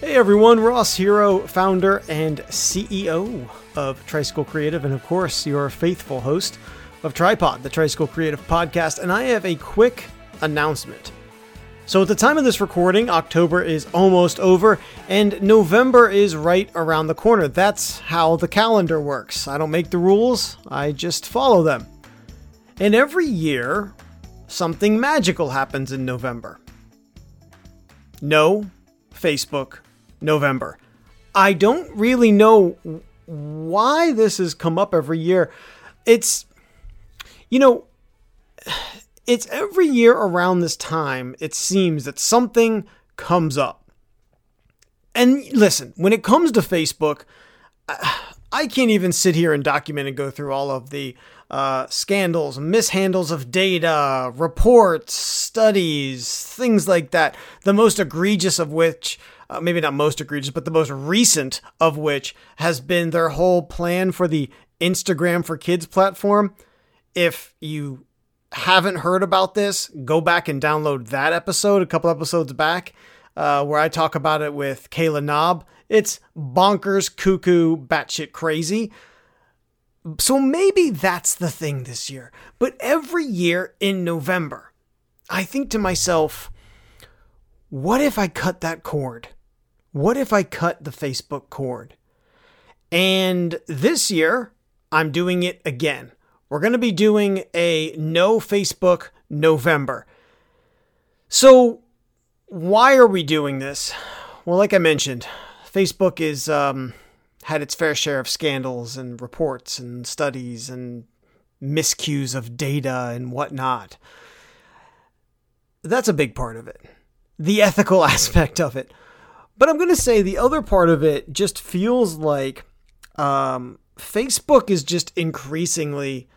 Hey everyone, Ross Hero, founder and CEO of Tricycle Creative, and of course, your faithful host of Tripod, the Tricycle Creative podcast. And I have a quick announcement. So, at the time of this recording, October is almost over, and November is right around the corner. That's how the calendar works. I don't make the rules, I just follow them. And every year, something magical happens in November. No Facebook November. I don't really know why this has come up every year. It's, you know, it's every year around this time, it seems that something comes up. And listen, when it comes to Facebook, I can't even sit here and document and go through all of the uh, scandals, mishandles of data, reports, studies, things like that. The most egregious of which uh, maybe not most egregious, but the most recent of which has been their whole plan for the Instagram for Kids platform. If you haven't heard about this, go back and download that episode a couple episodes back, uh, where I talk about it with Kayla Knob. It's bonkers, cuckoo, batshit crazy. So maybe that's the thing this year. But every year in November, I think to myself, what if I cut that cord? What if I cut the Facebook cord? And this year, I'm doing it again. We're going to be doing a no Facebook November. So, why are we doing this? Well, like I mentioned, Facebook is um, had its fair share of scandals and reports and studies and miscues of data and whatnot. That's a big part of it. The ethical aspect of it. But I'm going to say the other part of it just feels like um, Facebook is just increasingly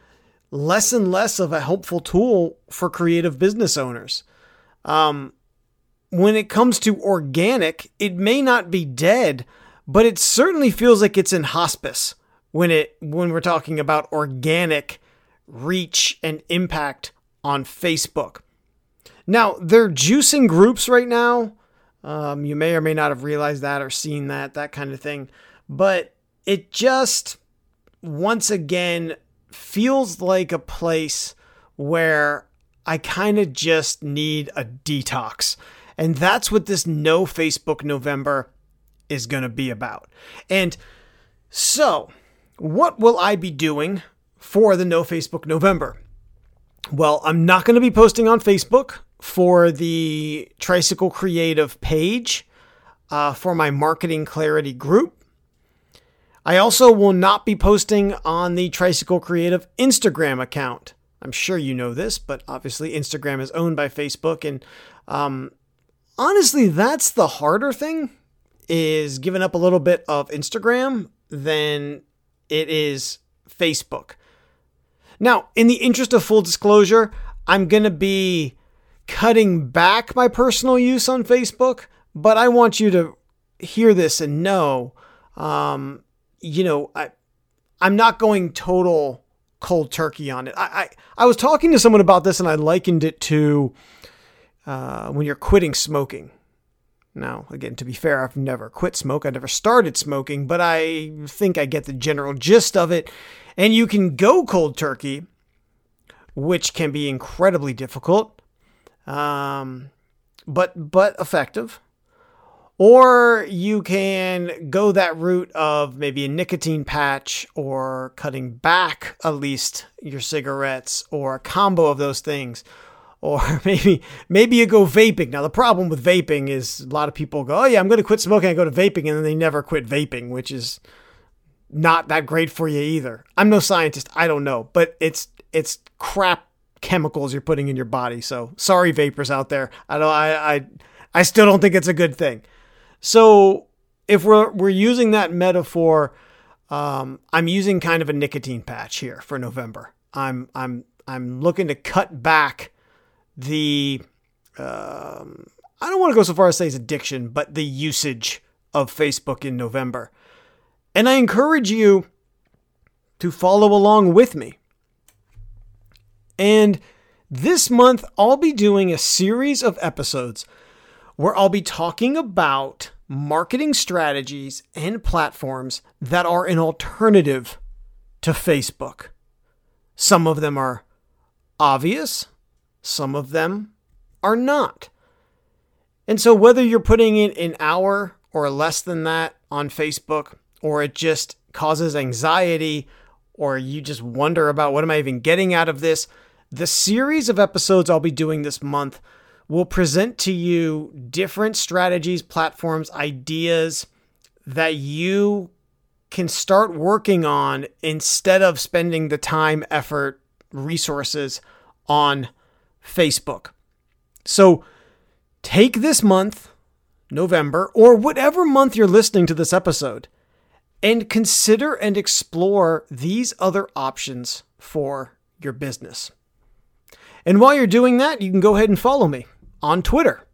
less and less of a helpful tool for creative business owners. Um, when it comes to organic, it may not be dead, but it certainly feels like it's in hospice when it when we're talking about organic reach and impact on Facebook. Now, they're juicing groups right now um, you may or may not have realized that or seen that, that kind of thing. But it just, once again, feels like a place where I kind of just need a detox. And that's what this No Facebook November is going to be about. And so, what will I be doing for the No Facebook November? Well, I'm not going to be posting on Facebook for the Tricycle Creative page uh, for my Marketing Clarity group. I also will not be posting on the Tricycle Creative Instagram account. I'm sure you know this, but obviously Instagram is owned by Facebook, and um, honestly, that's the harder thing. Is giving up a little bit of Instagram than it is Facebook. Now, in the interest of full disclosure, I'm going to be cutting back my personal use on Facebook, but I want you to hear this and know, um, you know, I, I'm not going total cold turkey on it. I, I, I was talking to someone about this and I likened it to uh, when you're quitting smoking. Now, again, to be fair, I've never quit smoke. I never started smoking, but I think I get the general gist of it. And you can go cold turkey, which can be incredibly difficult um, but but effective. Or you can go that route of maybe a nicotine patch or cutting back at least your cigarettes or a combo of those things. Or maybe maybe you go vaping. Now the problem with vaping is a lot of people go, "Oh yeah, I'm going to quit smoking." I go to vaping and then they never quit vaping, which is not that great for you either. I'm no scientist. I don't know, but it's it's crap chemicals you're putting in your body. So sorry, vapers out there. I don't. I I, I still don't think it's a good thing. So if we're we're using that metaphor, um, I'm using kind of a nicotine patch here for November. I'm I'm I'm looking to cut back the. Um, I don't want to go so far as say it's addiction, but the usage of Facebook in November. And I encourage you to follow along with me. And this month, I'll be doing a series of episodes where I'll be talking about marketing strategies and platforms that are an alternative to Facebook. Some of them are obvious, some of them are not. And so, whether you're putting in an hour or less than that on Facebook, or it just causes anxiety, or you just wonder about what am I even getting out of this, the series of episodes I'll be doing this month will present to you different strategies, platforms, ideas that you can start working on instead of spending the time, effort, resources on Facebook. So take this month, November, or whatever month you're listening to this episode, and consider and explore these other options for your business. And while you're doing that, you can go ahead and follow me on Twitter,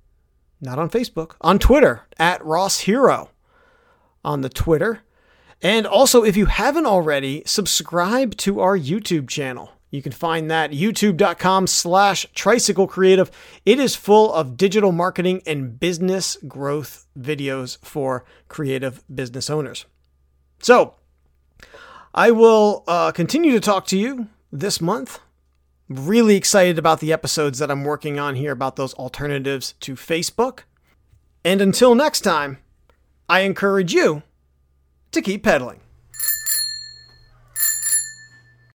not on Facebook, on Twitter at Ross Hero on the Twitter. And also, if you haven't already, subscribe to our YouTube channel. You can find that youtube.com slash tricycle creative. It is full of digital marketing and business growth videos for creative business owners. So I will uh, continue to talk to you this month. Really excited about the episodes that I'm working on here about those alternatives to Facebook. And until next time, I encourage you to keep pedaling.